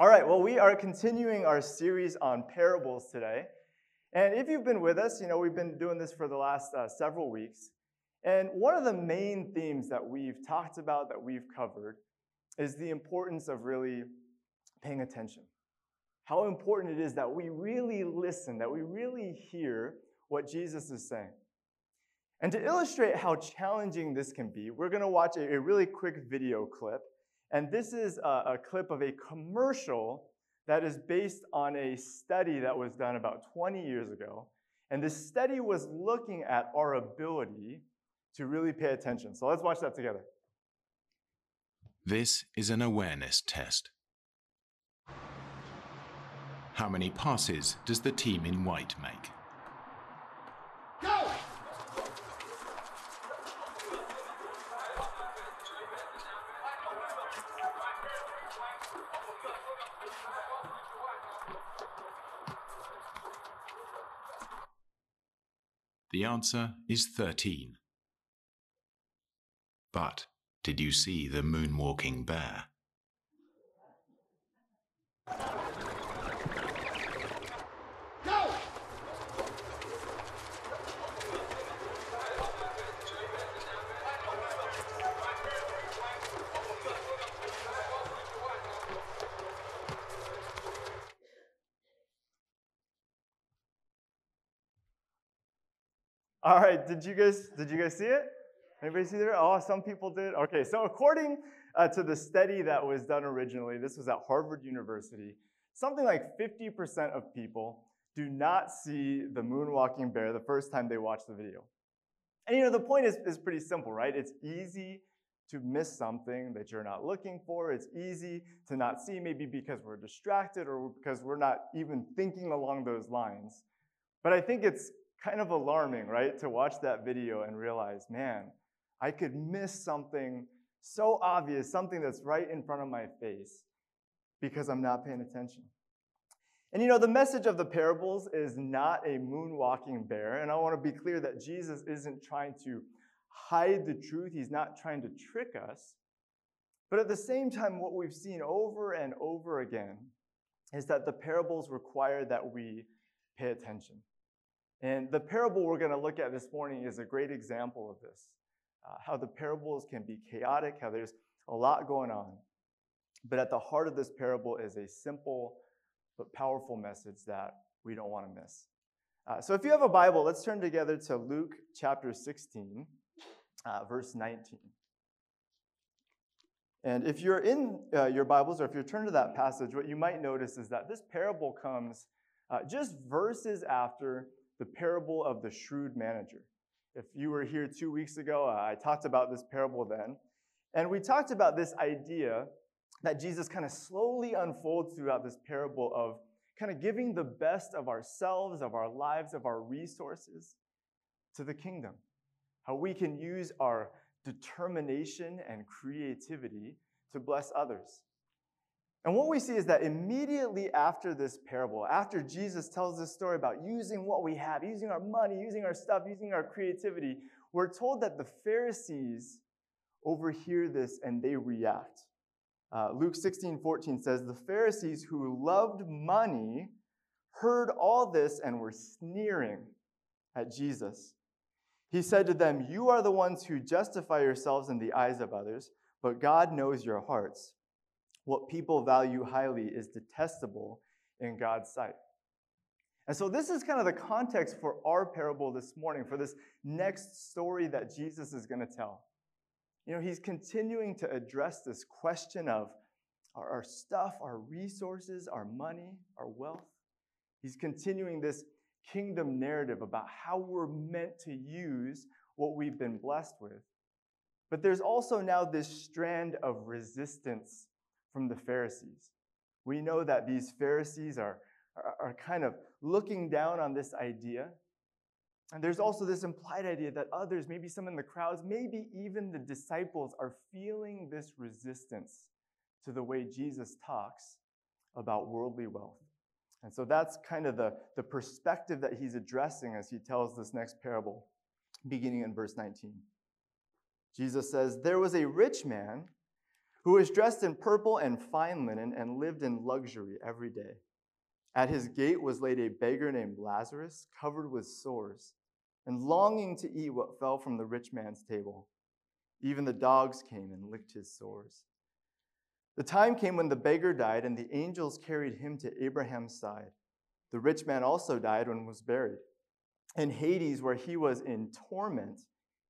All right, well, we are continuing our series on parables today. And if you've been with us, you know, we've been doing this for the last uh, several weeks. And one of the main themes that we've talked about, that we've covered, is the importance of really paying attention. How important it is that we really listen, that we really hear what Jesus is saying. And to illustrate how challenging this can be, we're going to watch a, a really quick video clip and this is a, a clip of a commercial that is based on a study that was done about 20 years ago. And this study was looking at our ability to really pay attention. So let's watch that together. This is an awareness test. How many passes does the team in white make? The answer is 13. But did you see the moonwalking bear? All right, did you guys did you guys see it? Anybody see there? Oh, some people did. Okay, so according uh, to the study that was done originally, this was at Harvard University. Something like 50% of people do not see the moonwalking bear the first time they watch the video. And you know, the point is, is pretty simple, right? It's easy to miss something that you're not looking for. It's easy to not see, maybe because we're distracted or because we're not even thinking along those lines. But I think it's kind of alarming, right? To watch that video and realize, man, I could miss something so obvious, something that's right in front of my face because I'm not paying attention. And you know, the message of the parables is not a moonwalking bear. And I want to be clear that Jesus isn't trying to hide the truth, he's not trying to trick us. But at the same time, what we've seen over and over again is that the parables require that we pay attention. And the parable we're going to look at this morning is a great example of this. Uh, how the parables can be chaotic, how there's a lot going on. But at the heart of this parable is a simple but powerful message that we don't want to miss. Uh, so if you have a Bible, let's turn together to Luke chapter 16, uh, verse 19. And if you're in uh, your Bibles or if you turn to that passage, what you might notice is that this parable comes uh, just verses after the parable of the shrewd manager. If you were here two weeks ago, uh, I talked about this parable then. And we talked about this idea that Jesus kind of slowly unfolds throughout this parable of kind of giving the best of ourselves, of our lives, of our resources to the kingdom. How we can use our determination and creativity to bless others. And what we see is that immediately after this parable, after Jesus tells this story about using what we have, using our money, using our stuff, using our creativity, we're told that the Pharisees overhear this and they react. Uh, Luke 16, 14 says, The Pharisees who loved money heard all this and were sneering at Jesus. He said to them, You are the ones who justify yourselves in the eyes of others, but God knows your hearts what people value highly is detestable in God's sight. And so, this is kind of the context for our parable this morning, for this next story that Jesus is going to tell. You know, he's continuing to address this question of our, stuff, our resources, our money, our wealth. He's continuing this kingdom narrative about how we're meant to use what we've been blessed with. But there's also now this strand of resistance from the Pharisees. We know that these Pharisees are, are, are kind of looking down on this idea. And there's also this implied idea that others, maybe some in the crowds, maybe even the disciples, are feeling this resistance to the way Jesus talks about worldly wealth. And so that's kind of the, the perspective that he's addressing as he tells this next parable, beginning in verse 19. Jesus says, There was a rich man who was dressed in purple and fine linen and lived in luxury every day. At his gate was laid a beggar named Lazarus, covered with sores, and longing to eat what fell from the rich man's table. Even the dogs came and licked his sores. The time came when the beggar died, and the angels carried him to Abraham's side. The rich man also died and was buried. In Hades, where he was in torment,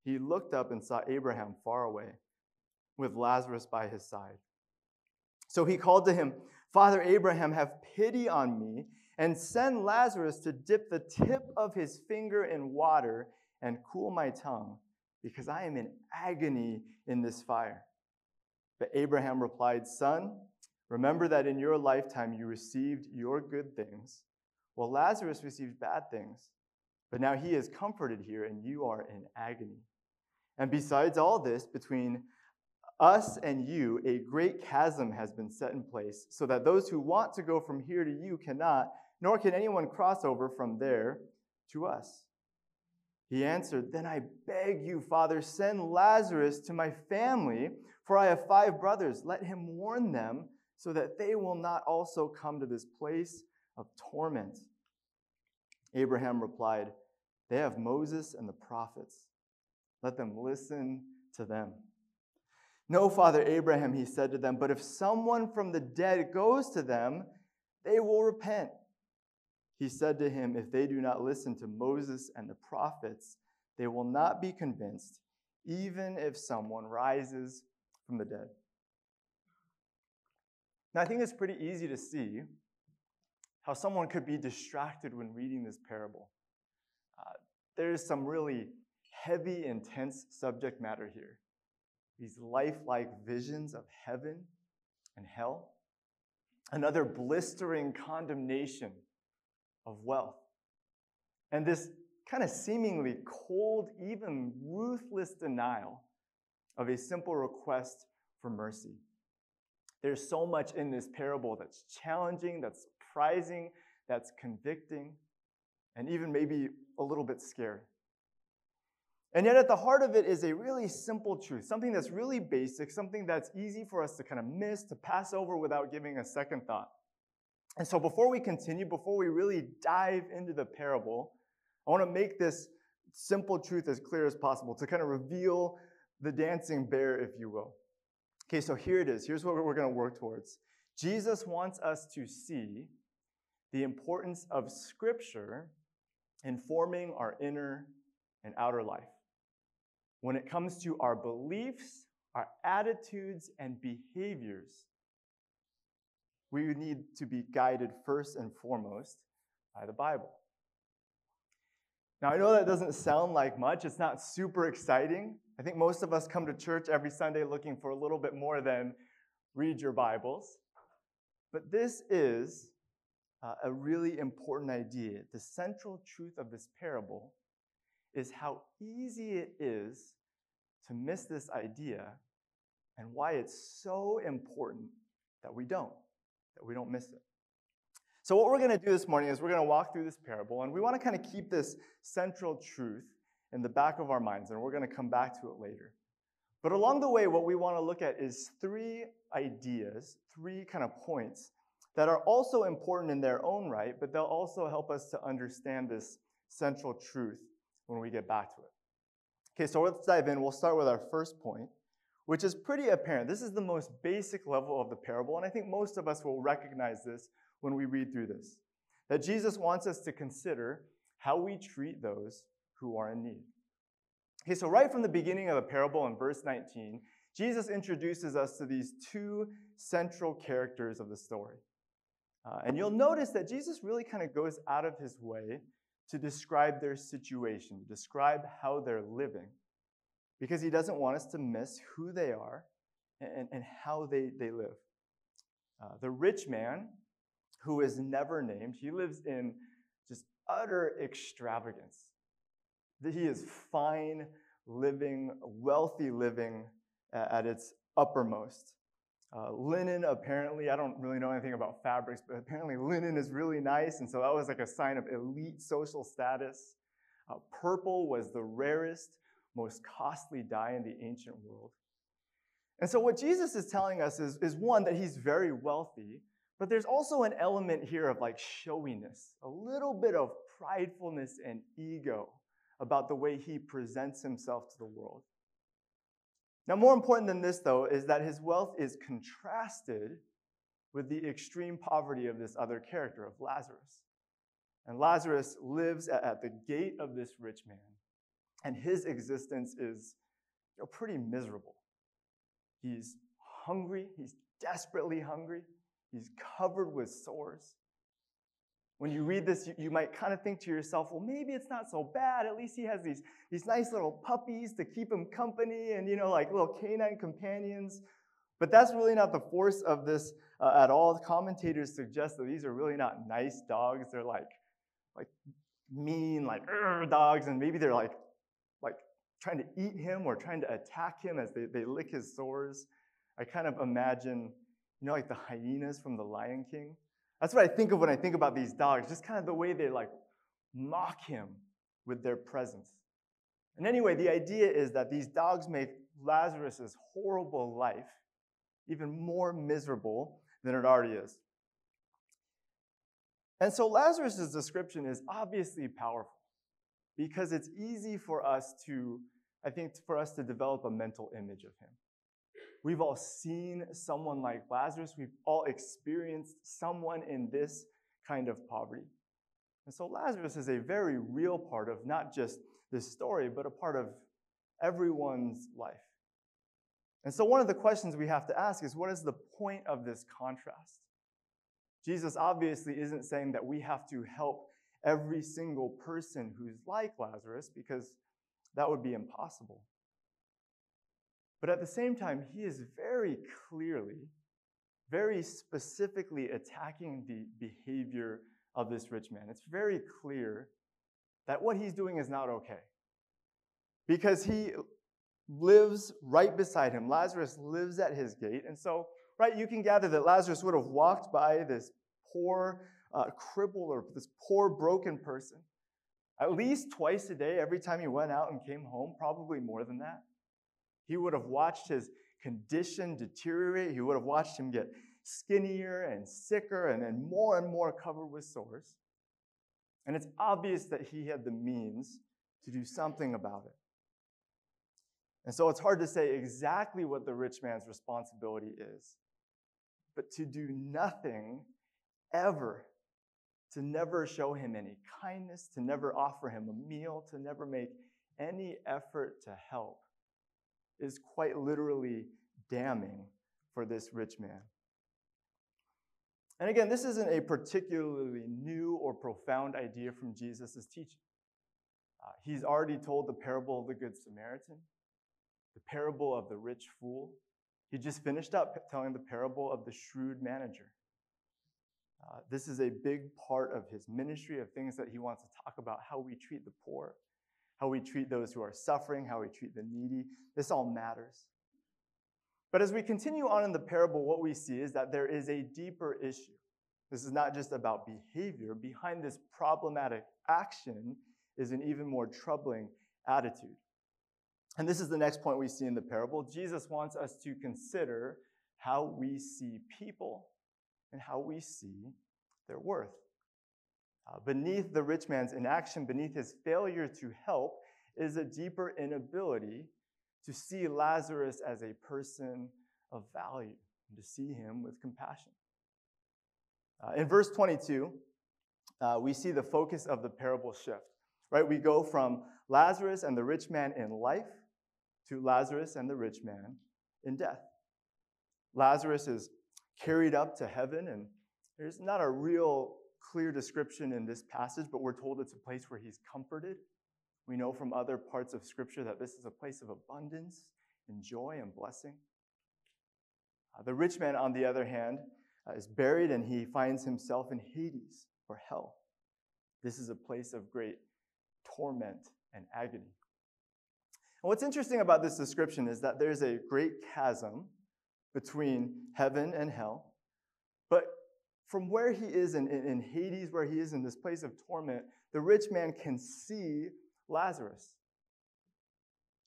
he looked up and saw Abraham far away with Lazarus by his side. So he called to him, Father Abraham, have pity on me and send Lazarus to dip the tip of his finger in water and cool my tongue, because I am in agony in this fire. But Abraham replied, Son, remember that in your lifetime you received your good things, while Lazarus received bad things. But now he is comforted here, and you are in agony. And besides all this, between us and you, a great chasm has been set in place, so that those who want to go from here to you cannot, nor can anyone cross over from there to us. He answered, Then I beg you, Father, send Lazarus to my family, for I have five brothers. Let him warn them, so that they will not also come to this place of torment. Abraham replied, They have Moses and the prophets. Let them listen to them. No, Father Abraham, he said to them, but if someone from the dead goes to them, they will repent. He said to him, If they do not listen to Moses and the prophets, they will not be convinced, even if someone rises from the dead. Now, I think it's pretty easy to see how someone could be distracted when reading this parable. Uh, there's some really heavy, intense subject matter here these lifelike visions of heaven and hell, another blistering condemnation of wealth, and this kind of seemingly cold, even ruthless denial of a simple request for mercy. There's so much in this parable that's challenging, that's surprising, that's convicting, and even maybe a little bit scary. And yet, at the heart of it is a really simple truth, something that's really basic, something that's easy for us to kind of miss, to pass over without giving a second thought. And so, before we continue, before we really dive into the parable, I want to make this simple truth as clear as possible to kind of reveal the dancing bear, if you will. Okay, so here it is. Here's what we're going to work towards. Jesus wants us to see the importance of Scripture informing our inner and outer life when it comes to our beliefs, our attitudes, and behaviors, we need to be guided first and foremost by the Bible. Now, I know that doesn't sound like much. It's not super exciting. I think most of us come to church every Sunday looking for a little bit more than read your Bibles. But this is uh, a really important idea. The central truth of this parable is how easy it is to miss this idea and why it's so important that we don't, that we don't miss it. So, what we're going to do this morning is we're going to walk through this parable, and we want to kind of keep this central truth in the back of our minds, and we're going to come back to it later. But along the way, what we want to look at is three ideas, three kind of points that are also important in their own right, but they'll also help us to understand this central truth when we get back to it. Okay, so let's dive in. We'll start with our first point, which is pretty apparent. This is the most basic level of the parable, and I think most of us will recognize this when we read through this. That Jesus wants us to consider how we treat those who are in need. Okay, so right from the beginning of the parable in verse 19, Jesus introduces us to these two central characters of the story. Uh, and you'll notice that Jesus really kind of goes out of his way to describe their situation, describe how they're living, because he doesn't want us to miss who they are and, and how they, they live. Uh, the rich man, who is never named, he lives in just utter extravagance. He is fine living, wealthy living at its uppermost. Uh, linen, apparently, I don't really know anything about fabrics, but apparently linen is really nice, and so that was like a sign of elite social status. Uh, purple was the rarest, most costly dye in the ancient world. And so, what Jesus is telling us is, is one, that he's very wealthy, but there's also an element here of like showiness, a little bit of pridefulness and ego about the way he presents himself to the world. Now, more important than this, though, is that his wealth is contrasted with the extreme poverty of this other character, of Lazarus. And Lazarus lives at the gate of this rich man, and his existence is you know, pretty miserable. He's hungry, he's desperately hungry, he's covered with sores. When you read this, you, you might kind of think to yourself, well, maybe it's not so bad. At least he has these, these nice little puppies to keep him company and, you know, like little canine companions. But that's really not the force of this uh, at all. The commentators suggest that these are really not nice dogs. They're like, like mean, like dogs, and maybe they're like, like trying to eat him or trying to attack him as they, they lick his sores. I kind of imagine, you know, like the hyenas from The Lion King. That's what I think of when I think about these dogs, just kind of the way they like mock him with their presence. And anyway, the idea is that these dogs make Lazarus' horrible life even more miserable than it already is. And so Lazarus' description is obviously powerful because it's easy for us to, I think, for us to develop a mental image of him. We've all seen someone like Lazarus. We've all experienced someone in this kind of poverty. And so Lazarus is a very real part of not just this story, but a part of everyone's life. And so one of the questions we have to ask is what is the point of this contrast? Jesus obviously isn't saying that we have to help every single person who's like Lazarus because that would be impossible. But at the same time, he is very clearly, very specifically attacking the behavior of this rich man. It's very clear that what he's doing is not okay. Because he lives right beside him. Lazarus lives at his gate. And so, right, you can gather that Lazarus would have walked by this poor uh, cripple or this poor broken person at least twice a day every time he went out and came home, probably more than that. He would have watched his condition deteriorate. He would have watched him get skinnier and sicker and then more and more covered with sores. And it's obvious that he had the means to do something about it. And so it's hard to say exactly what the rich man's responsibility is. But to do nothing ever, to never show him any kindness, to never offer him a meal, to never make any effort to help, is quite literally damning for this rich man. And again, this isn't a particularly new or profound idea from Jesus' teaching. Uh, he's already told the parable of the Good Samaritan, the parable of the rich fool. He just finished up telling the parable of the shrewd manager. Uh, this is a big part of his ministry of things that he wants to talk about how we treat the poor, how we treat those who are suffering, how we treat the needy. This all matters. But as we continue on in the parable, what we see is that there is a deeper issue. This is not just about behavior. Behind this problematic action is an even more troubling attitude. And this is the next point we see in the parable. Jesus wants us to consider how we see people and how we see their worth. Beneath the rich man's inaction, beneath his failure to help, is a deeper inability to see Lazarus as a person of value and to see him with compassion. Uh, in verse 22, uh, we see the focus of the parable shift, right? We go from Lazarus and the rich man in life to Lazarus and the rich man in death. Lazarus is carried up to heaven, and there's not a real clear description in this passage, but we're told it's a place where he's comforted. We know from other parts of Scripture that this is a place of abundance and joy and blessing. Uh, the rich man, on the other hand, uh, is buried and he finds himself in Hades or hell. This is a place of great torment and agony. And what's interesting about this description is that there's a great chasm between heaven and hell. But from where he is in, in, in, Hades, where he is in this place of torment, the rich man can see Lazarus.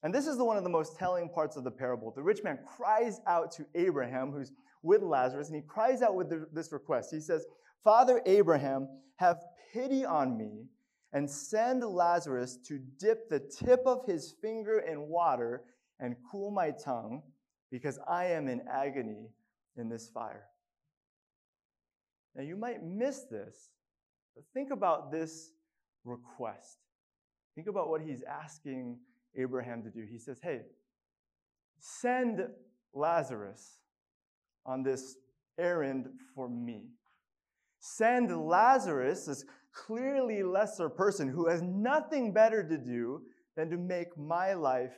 And this is the, one of the most telling parts of the parable. The rich man cries out to Abraham, who's with Lazarus, and he cries out with the, this request. He says, Father Abraham, have pity on me and send Lazarus to dip the tip of his finger in water and cool my tongue, because I am in agony in this fire. Now, you might miss this, but think about this request. Think about what he's asking Abraham to do. He says, Hey, send Lazarus on this errand for me. Send Lazarus, this clearly lesser person who has nothing better to do than to make my life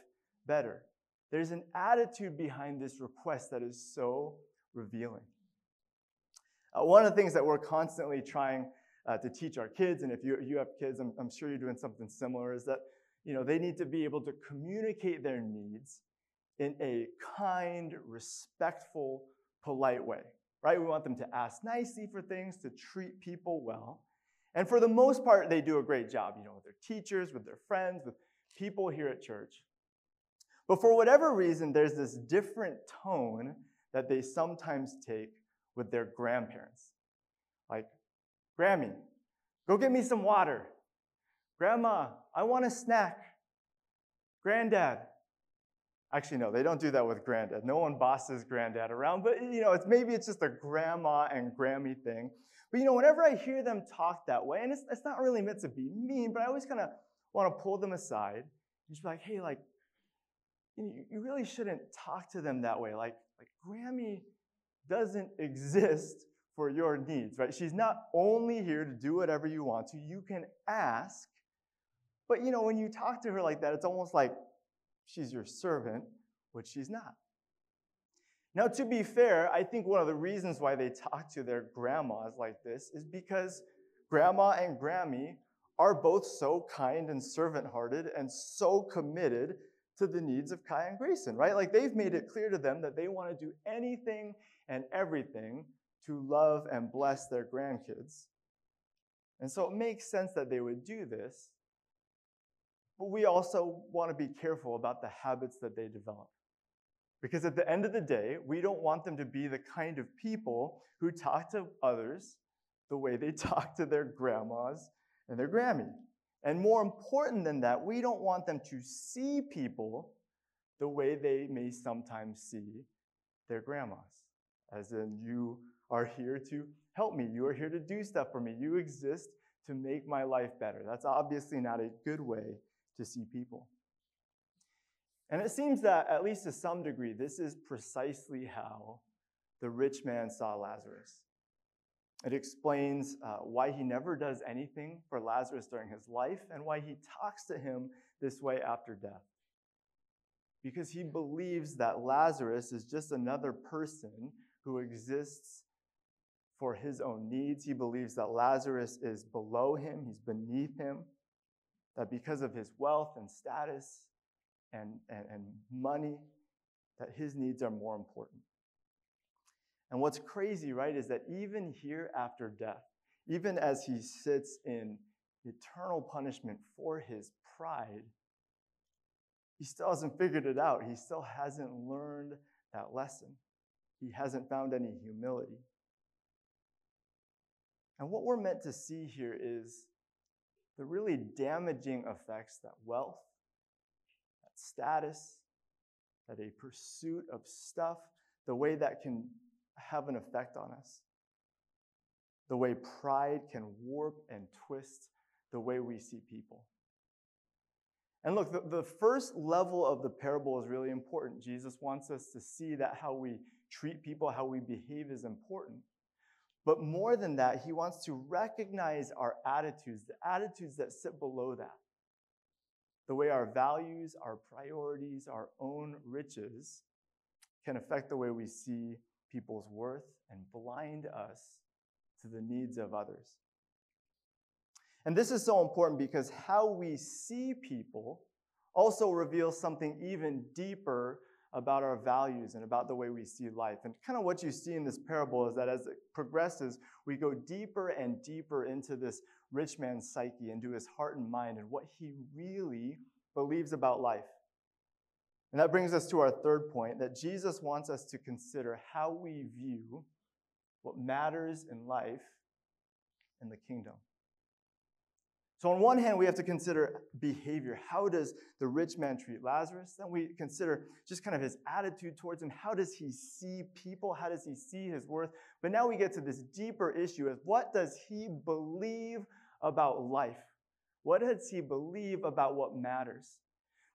better. There's an attitude behind this request that is so revealing. Uh, one of the things that we're constantly trying uh, to teach our kids, and if you, you have kids, I'm, I'm sure you're doing something similar, is that you know, they need to be able to communicate their needs in a kind, respectful, polite way, right? We want them to ask nicely for things, to treat people well. And for the most part, they do a great job, you know, with their teachers, with their friends, with people here at church. But for whatever reason, there's this different tone that they sometimes take with their grandparents. Like, Grammy, go get me some water. Grandma, I want a snack. Granddad. Actually, no, they don't do that with granddad. No one bosses granddad around, but you know, it's maybe it's just a grandma and Grammy thing. But you know, whenever I hear them talk that way, and it's, it's not really meant to be mean, but I always kind of want to pull them aside and just be like, hey, like, you, you really shouldn't talk to them that way. Like, like Grammy doesn't exist for your needs, right? She's not only here to do whatever you want to. You can ask, but you know, when you talk to her like that, it's almost like she's your servant, which she's not. Now, to be fair, I think one of the reasons why they talk to their grandmas like this is because grandma and Grammy are both so kind and servant hearted and so committed to the needs of Kai and Grayson, right? Like they've made it clear to them that they want to do anything and everything to love and bless their grandkids. And so it makes sense that they would do this. But we also want to be careful about the habits that they develop. Because at the end of the day, we don't want them to be the kind of people who talk to others the way they talk to their grandmas and their Grammy. And more important than that, we don't want them to see people the way they may sometimes see their grandmas. As in, you are here to help me. You are here to do stuff for me. You exist to make my life better. That's obviously not a good way to see people. And it seems that, at least to some degree, this is precisely how the rich man saw Lazarus. It explains uh, why he never does anything for Lazarus during his life and why he talks to him this way after death. Because he believes that Lazarus is just another person who exists for his own needs. He believes that Lazarus is below him, he's beneath him, that because of his wealth and status and, and, and money, that his needs are more important. And what's crazy, right, is that even here after death, even as he sits in eternal punishment for his pride, he still hasn't figured it out. He still hasn't learned that lesson. He hasn't found any humility. And what we're meant to see here is the really damaging effects that wealth, that status, that a pursuit of stuff, the way that can have an effect on us. The way pride can warp and twist the way we see people. And look, the, the first level of the parable is really important. Jesus wants us to see that how we treat people, how we behave is important. But more than that, he wants to recognize our attitudes, the attitudes that sit below that. The way our values, our priorities, our own riches can affect the way we see people's worth and blind us to the needs of others. And this is so important because how we see people also reveals something even deeper about our values and about the way we see life. And kind of what you see in this parable is that as it progresses, we go deeper and deeper into this rich man's psyche, and into his heart and mind, and what he really believes about life. And that brings us to our third point that Jesus wants us to consider how we view what matters in life in the kingdom. So, on one hand, we have to consider behavior. How does the rich man treat Lazarus? Then we consider just kind of his attitude towards him. How does he see people? How does he see his worth? But now we get to this deeper issue of what does he believe about life? What does he believe about what matters?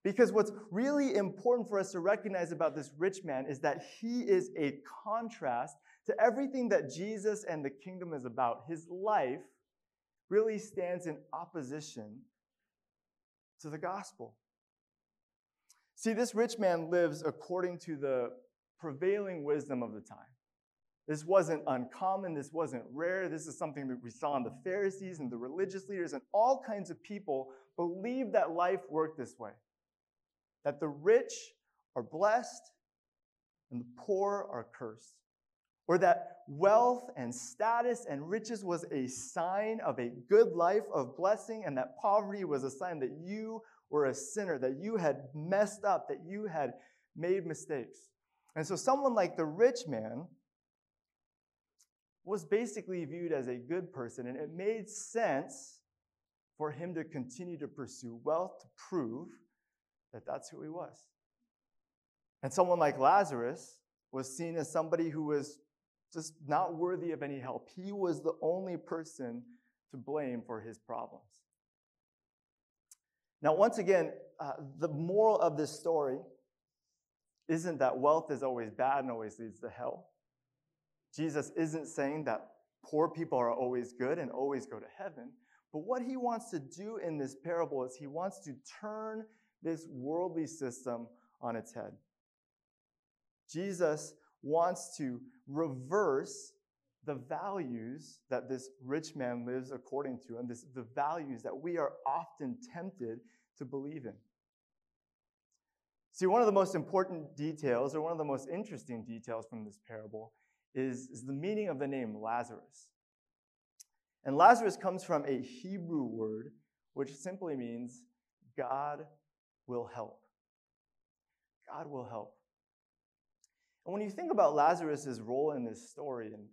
Because what's really important for us to recognize about this rich man is that he is a contrast to everything that Jesus and the kingdom is about. His life really stands in opposition to the gospel. See, this rich man lives according to the prevailing wisdom of the time. This wasn't uncommon. This wasn't rare. This is something that we saw in the Pharisees and the religious leaders and all kinds of people believed that life worked this way that the rich are blessed and the poor are cursed or that wealth and status and riches was a sign of a good life of blessing, and that poverty was a sign that you were a sinner, that you had messed up, that you had made mistakes. And so, someone like the rich man was basically viewed as a good person, and it made sense for him to continue to pursue wealth to prove that that's who he was. And someone like Lazarus was seen as somebody who was just not worthy of any help. He was the only person to blame for his problems. Now, once again, uh, the moral of this story isn't that wealth is always bad and always leads to hell. Jesus isn't saying that poor people are always good and always go to heaven. But what he wants to do in this parable is he wants to turn this worldly system on its head. Jesus wants to reverse the values that this rich man lives according to, and this, the values that we are often tempted to believe in. See, one of the most important details, or one of the most interesting details from this parable, is, is the meaning of the name Lazarus. And Lazarus comes from a Hebrew word which simply means God will help. God will help. And when you think about Lazarus' role in this story and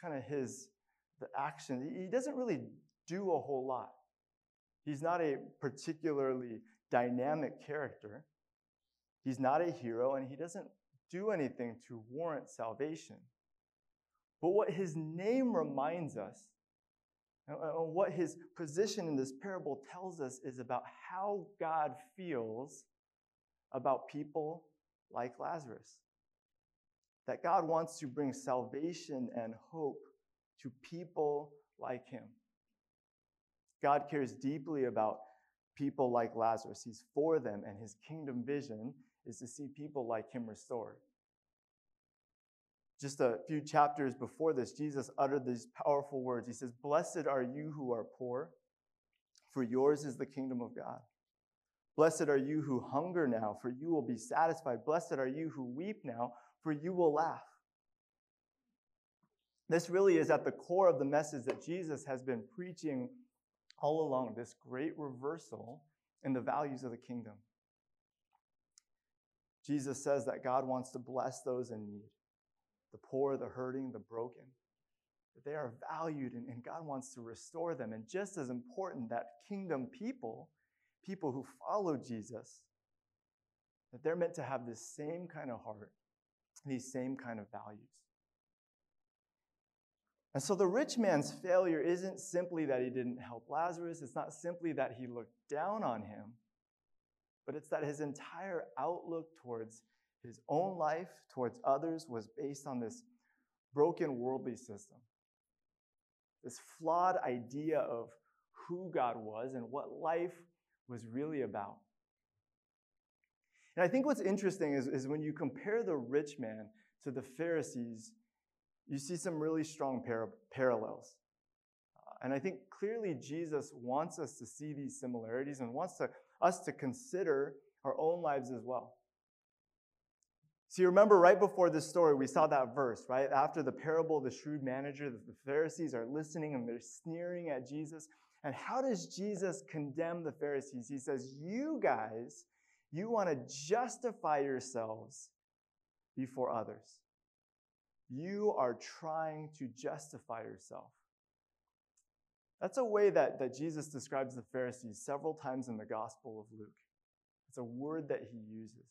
kind of his the action, he doesn't really do a whole lot. He's not a particularly dynamic character. He's not a hero, and he doesn't do anything to warrant salvation. But what his name reminds us, and what his position in this parable tells us, is about how God feels about people like Lazarus that God wants to bring salvation and hope to people like him. God cares deeply about people like Lazarus. He's for them, and his kingdom vision is to see people like him restored. Just a few chapters before this, Jesus uttered these powerful words. He says, Blessed are you who are poor, for yours is the kingdom of God. Blessed are you who hunger now, for you will be satisfied. Blessed are you who weep now, for you will laugh. This really is at the core of the message that Jesus has been preaching all along this great reversal in the values of the kingdom. Jesus says that God wants to bless those in need the poor, the hurting, the broken. That they are valued and, and God wants to restore them. And just as important, that kingdom people, people who follow Jesus, that they're meant to have this same kind of heart these same kind of values. And so the rich man's failure isn't simply that he didn't help Lazarus, it's not simply that he looked down on him, but it's that his entire outlook towards his own life, towards others, was based on this broken worldly system. This flawed idea of who God was and what life was really about. And I think what's interesting is, is when you compare the rich man to the Pharisees, you see some really strong par- parallels. Uh, and I think clearly Jesus wants us to see these similarities and wants to, us to consider our own lives as well. See, remember right before this story, we saw that verse, right? After the parable of the shrewd manager, the Pharisees are listening and they're sneering at Jesus. And how does Jesus condemn the Pharisees? He says, You guys You want to justify yourselves before others. You are trying to justify yourself. That's a way that, that Jesus describes the Pharisees several times in the Gospel of Luke. It's a word that he uses.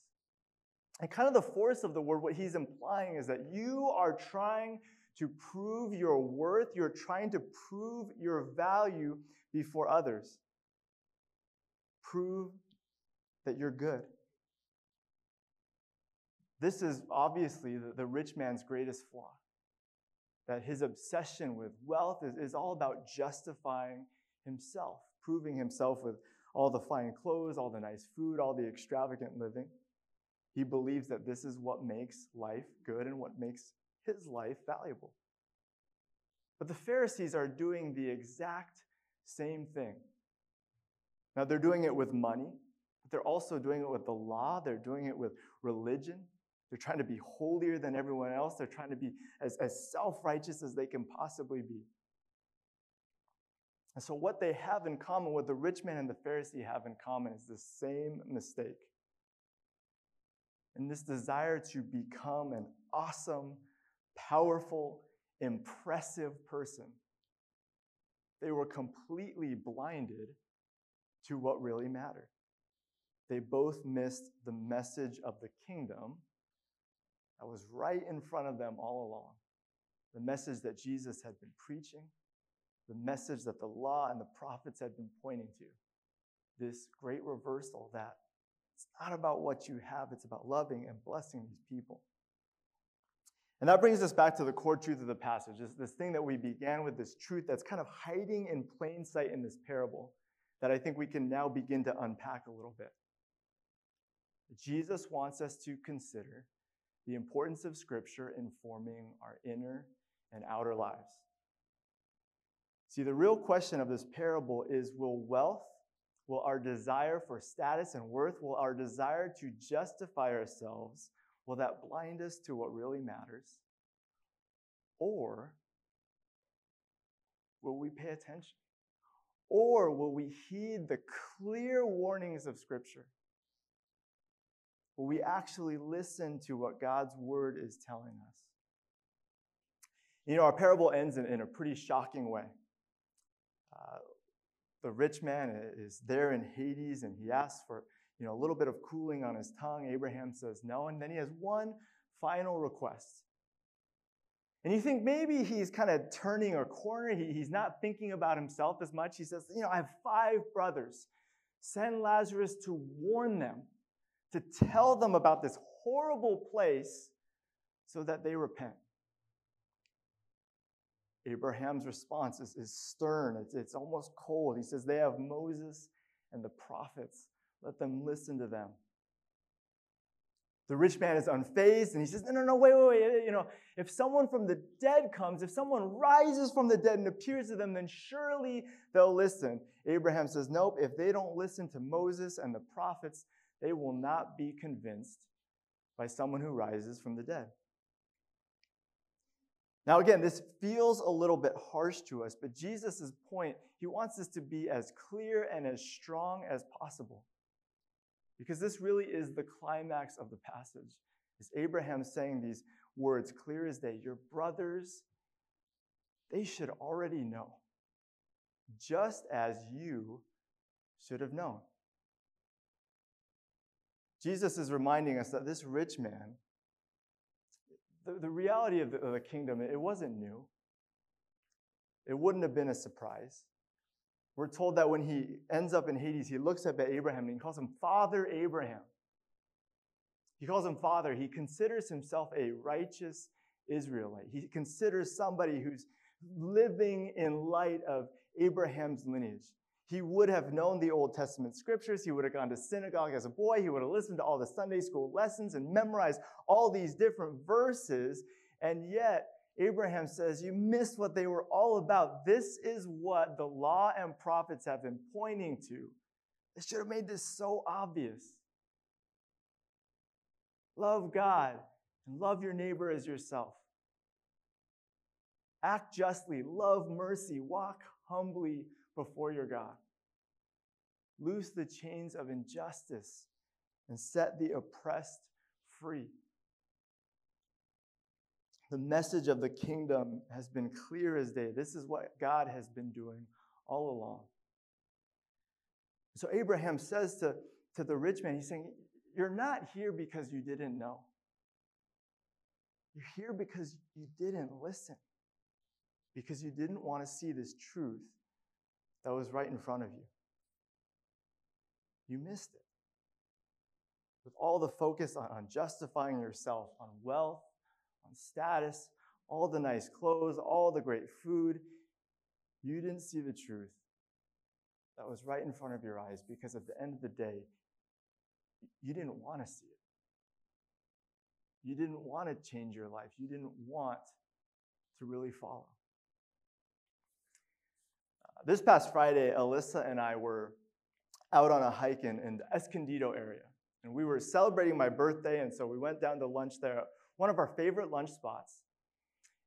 And kind of the force of the word, what he's implying is that you are trying to prove your worth, you're trying to prove your value before others. Prove that you're good. This is obviously the, the rich man's greatest flaw. That his obsession with wealth is, is all about justifying himself, proving himself with all the fine clothes, all the nice food, all the extravagant living. He believes that this is what makes life good and what makes his life valuable. But the Pharisees are doing the exact same thing. Now, they're doing it with money, they're also doing it with the law, they're doing it with religion. They're trying to be holier than everyone else, they're trying to be as, as self righteous as they can possibly be. And so, what they have in common, what the rich man and the Pharisee have in common, is the same mistake. And this desire to become an awesome, powerful, impressive person. They were completely blinded to what really mattered. They both missed the message of the kingdom that was right in front of them all along. The message that Jesus had been preaching, the message that the law and the prophets had been pointing to. This great reversal that it's not about what you have, it's about loving and blessing these people. And that brings us back to the core truth of the passage, this, this thing that we began with, this truth that's kind of hiding in plain sight in this parable that I think we can now begin to unpack a little bit. Jesus wants us to consider the importance of Scripture informing our inner and outer lives. See, the real question of this parable is will wealth, will our desire for status and worth, will our desire to justify ourselves, will that blind us to what really matters? Or will we pay attention? Or will we heed the clear warnings of Scripture? We actually listen to what God's word is telling us? You know, our parable ends in, in a pretty shocking way. Uh, the rich man is there in Hades and he asks for you know, a little bit of cooling on his tongue. Abraham says no. And then he has one final request. And you think maybe he's kind of turning a corner. He, he's not thinking about himself as much. He says, You know, I have five brothers. Send Lazarus to warn them to tell them about this horrible place so that they repent. Abraham's response is, is stern, it's, it's almost cold. He says, They have Moses and the prophets. Let them listen to them. The rich man is unfazed and he says, No, no, no, wait, wait, wait. You know, if someone from the dead comes, if someone rises from the dead and appears to them, then surely they'll listen. Abraham says, Nope, if they don't listen to Moses and the prophets, they will not be convinced by someone who rises from the dead. Now, again, this feels a little bit harsh to us, but Jesus' point, he wants us to be as clear and as strong as possible. Because this really is the climax of the passage. Is Abraham saying these words clear as day? Your brothers, they should already know, just as you should have known. Jesus is reminding us that this rich man, the, the reality of the, of the kingdom, it wasn't new. It wouldn't have been a surprise. We're told that when he ends up in Hades, he looks up at Abraham and he calls him Father Abraham. He calls him Father. He considers himself a righteous Israelite. He considers somebody who's living in light of Abraham's lineage. He would have known the Old Testament scriptures. He would have gone to synagogue as a boy. He would have listened to all the Sunday school lessons and memorized all these different verses. And yet, Abraham says, You missed what they were all about. This is what the law and prophets have been pointing to. They should have made this so obvious. Love God and love your neighbor as yourself. Act justly, love mercy, walk humbly before your God. Loose the chains of injustice and set the oppressed free. The message of the kingdom has been clear as day. This is what God has been doing all along. So Abraham says to, to the rich man, he's saying, You're not here because you didn't know. You're here because you didn't listen, because you didn't want to see this truth that was right in front of you. You missed it. With all the focus on, on justifying yourself, on wealth, on status, all the nice clothes, all the great food, you didn't see the truth that was right in front of your eyes because at the end of the day, you didn't want to see it. You didn't want to change your life. You didn't want to really follow. This past Friday, Alyssa and I were out on a hike in, in the Escondido area. And we were celebrating my birthday, and so we went down to lunch there, one of our favorite lunch spots.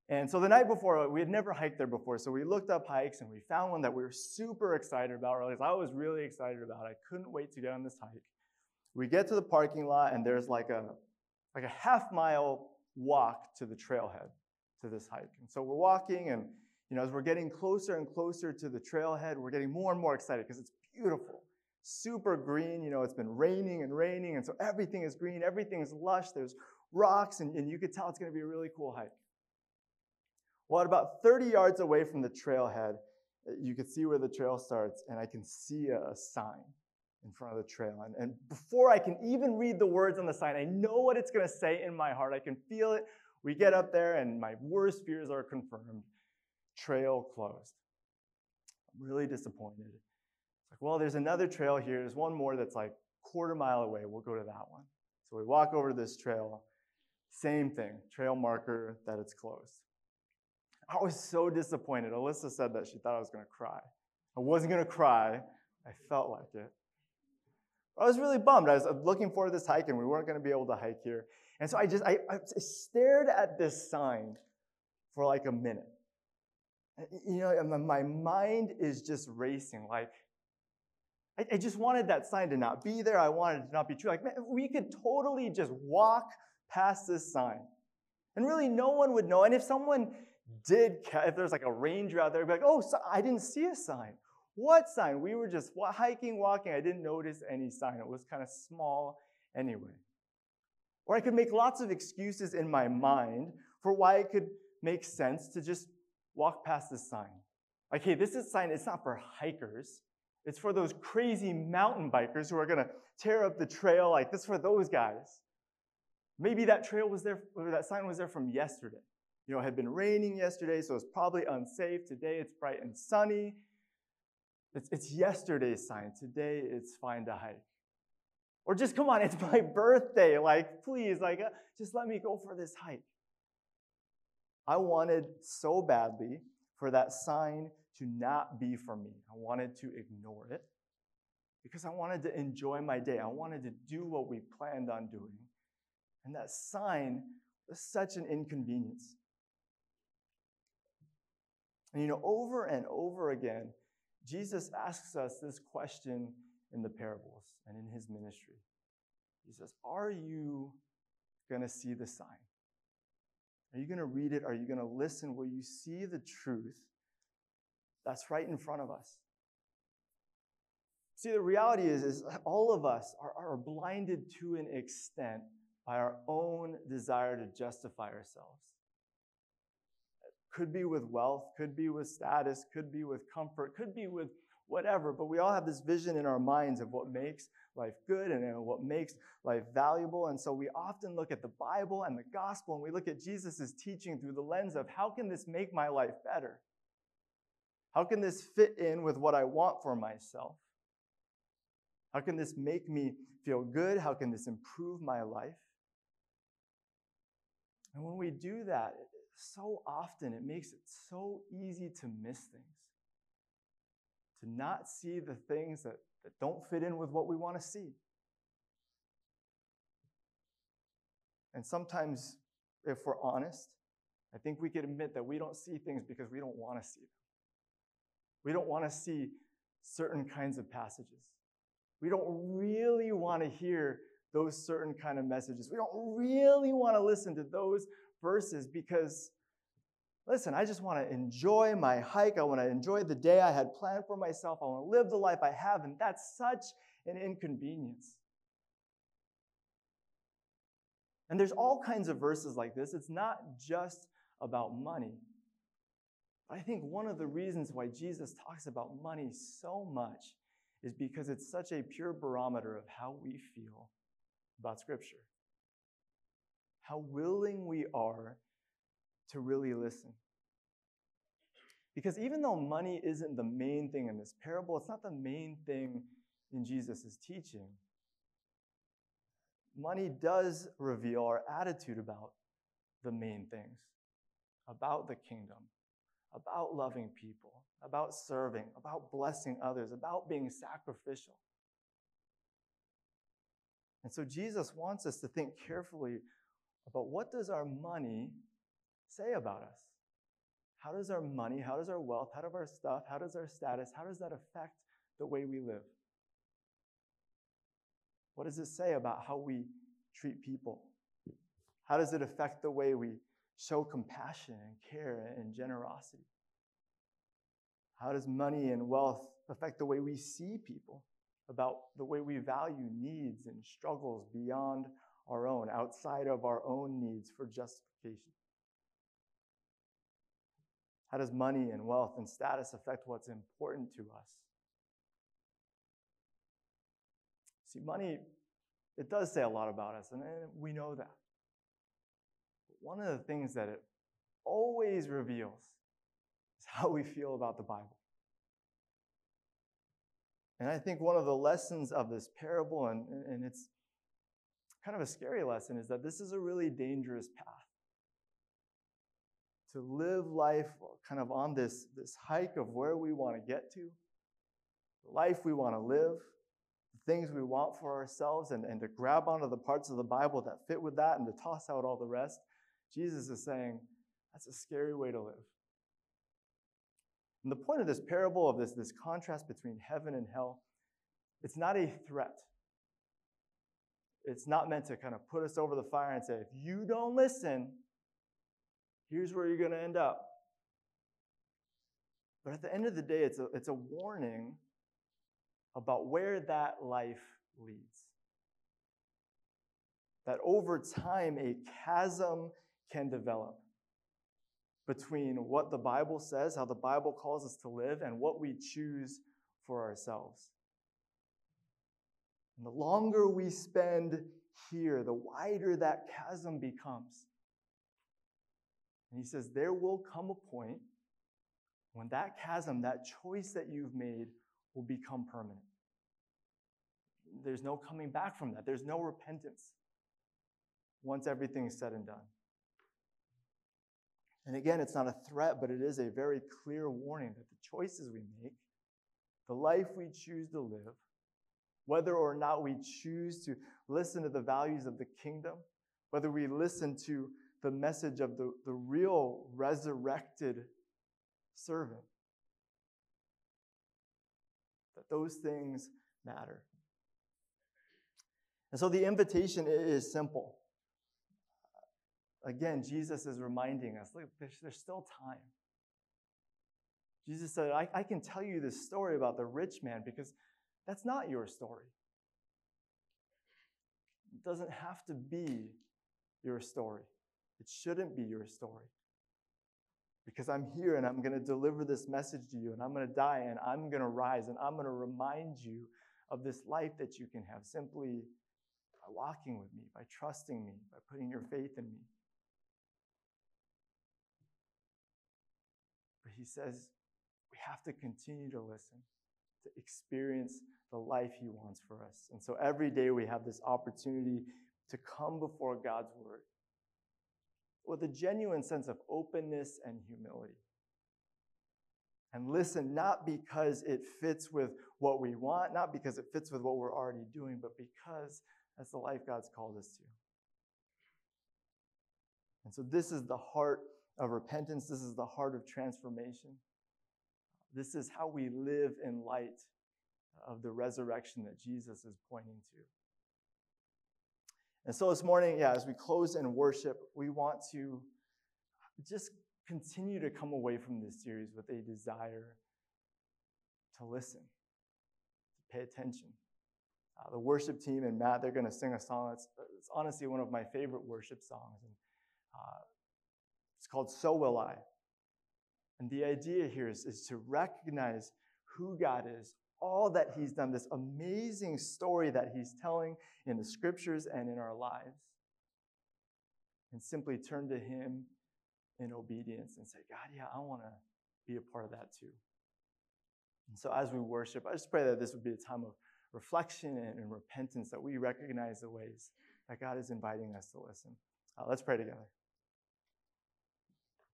And so the night before, we had never hiked there before, so we looked up hikes and we found one that we were super excited about, or at least I was really excited about. I couldn't wait to get on this hike. We get to the parking lot, and there's like a like a half mile walk to the trailhead to this hike. And so we're walking, and you know, as we're getting closer and closer to the trailhead, we're getting more and more excited because it's beautiful, super green. You know, it's been raining and raining, and so everything is green, everything is lush. There's rocks, and, and you could tell it's going to be a really cool hike. Well, at about 30 yards away from the trailhead, uh, you can see where the trail starts, and I can see a, a sign in front of the trail. And, and before I can even read the words on the sign, I know what it's going to say in my heart. I can feel it. We get up there, and my worst fears are confirmed. Trail closed. I'm really disappointed. It's like, well, there's another trail here. There's one more that's like quarter mile away. We'll go to that one. So we walk over to this trail. Same thing, trail marker that it's closed. I was so disappointed. Alyssa said that she thought I was going to cry. I wasn't going to cry. I felt like it. I was really bummed. I was uh, looking forward to this hike and we weren't going to be able to hike here. And so I just, I, I stared at this sign for like a minute. You know, my mind is just racing. Like, I, just wanted that sign to not be there. I wanted it to not be true. Like, man, we could totally just walk past this sign. And really, no one would know. And if someone did, if there's like a ranger out there, be like, oh, I didn't see a sign. What sign? We were just hiking, walking. I didn't notice any sign. It was kind of small anyway. Or I could make lots of excuses in my mind for why it could make sense to just walk past this sign. Like, hey, this is sign, it's not for hikers. It's for those crazy mountain bikers who are to tear up the trail. Like, this for those guys. Maybe that trail was there, that sign was there from yesterday. You know, it had been raining yesterday, so it's probably unsafe. Today it's bright and sunny. It's, it's yesterday's sign. Today it's fine to hike. Or just come on, it's my birthday. Like, please, like, uh, just let me go for this hike. I wanted so badly for that sign to not be for me. I wanted to ignore it because I wanted to enjoy my day. I wanted to do what we planned on doing. And that sign was such an inconvenience. And you know, over and over again, Jesus asks us this question in the parables and in his ministry. He says, Are you going to see the sign? Are you going to read it? Are you going to listen? Will you see the truth that's right in front of us? See, the reality is, is all of us are, are blinded to an extent by our own desire to justify ourselves. Could be with wealth, could be with status, could be with comfort, could be with whatever, but we all have this vision in our minds of what makes life good and what makes life valuable. And so we often look at the Bible and the gospel and we look at Jesus' teaching through the lens of how can this make my life better? How can this fit in with what I want for myself? How can this make me feel good? How can this improve my life? And when we do that, so often it makes it so easy to miss things, to not see the things that, that don't fit in with what we want to see. And sometimes, if we're honest, I think we can admit that we don't see things because we don't want to see them. We don't want to see certain kinds of passages. We don't really want to hear those certain kind of messages. We don't really want to listen to those verses because, listen, I just want to enjoy my hike. I want to enjoy the day I had planned for myself. I want to live the life I have, and that's such an inconvenience. And there's all kinds of verses like this. It's not just about money. I think one of the reasons why Jesus talks about money so much is because it's such a pure barometer of how we feel about Scripture. How willing we are to really listen. Because even though money isn't the main thing in this parable, it's not the main thing in Jesus' teaching. Money does reveal our attitude about the main things, about the kingdom, about loving people, about serving, about blessing others, about being sacrificial. And so Jesus wants us to think carefully about what does our money say about us? How does our money, how does our wealth, how does our stuff, how does our status, how does that affect the way we live? What does it say about how we treat people? How does it affect the way we show compassion and care and generosity? How does money and wealth affect the way we see people, about the way we value needs and struggles beyond our own, outside of our own needs for justification? How does money and wealth and status affect what's important to us? See, money, it does say a lot about us, and we know that. But one of the things that it always reveals is how we feel about the Bible. And I think one of the lessons of this parable, and, and it's kind of a scary lesson, is that this is a really dangerous path. To live life kind of on this, this hike of where we want to get to, the life we want to live, the things we want for ourselves, and, and to grab onto the parts of the Bible that fit with that and to toss out all the rest. Jesus is saying that's a scary way to live. And the point of this parable, of this, this contrast between heaven and hell, it's not a threat. It's not meant to kind of put us over the fire and say, if you don't listen, here's where you're going to end up. But at the end of the day, it's a, it's a warning about where that life leads. That over time, a chasm can develop between what the Bible says, how the Bible calls us to live, and what we choose for ourselves. And the longer we spend here, the wider that chasm becomes. And he says, There will come a point when that chasm, that choice that you've made, will become permanent. There's no coming back from that, there's no repentance once everything is said and done. And again, it's not a threat, but it is a very clear warning that the choices we make, the life we choose to live, whether or not we choose to listen to the values of the kingdom, whether we listen to the message of the, the real resurrected servant, that those things matter. And so the invitation is simple. Again, Jesus is reminding us look, there's, there's still time. Jesus said, I, I can tell you this story about the rich man because that's not your story. It doesn't have to be your story. It shouldn't be your story. Because I'm here and I'm going to deliver this message to you and I'm going to die and I'm going to rise and I'm going to remind you of this life that you can have simply by walking with me, by trusting me, by putting your faith in me. But he says we have to continue to listen, to experience the life he wants for us. And so every day we have this opportunity to come before God's word with a genuine sense of openness and humility. And listen, not because it fits with what we want, not because it fits with what we're already doing, but because that's the life God's called us to. And so, this is the heart of repentance. This is the heart of transformation. This is how we live in light of the resurrection that Jesus is pointing to. And so this morning, yeah, as we close in worship, we want to just continue to come away from this series with a desire to listen, to pay attention. Uh, the worship team and Matt, they're going to sing a song that's it's honestly one of my favorite worship songs. And, uh, it's called So Will I. And the idea here is, is to recognize who God is, all that He's done, this amazing story that He's telling in the scriptures and in our lives, and simply turn to Him in obedience and say, God, yeah, I want to be a part of that too. And so as we worship, I just pray that this would be a time of reflection and, and repentance, that we recognize the ways that God is inviting us to listen. Uh, let's pray together.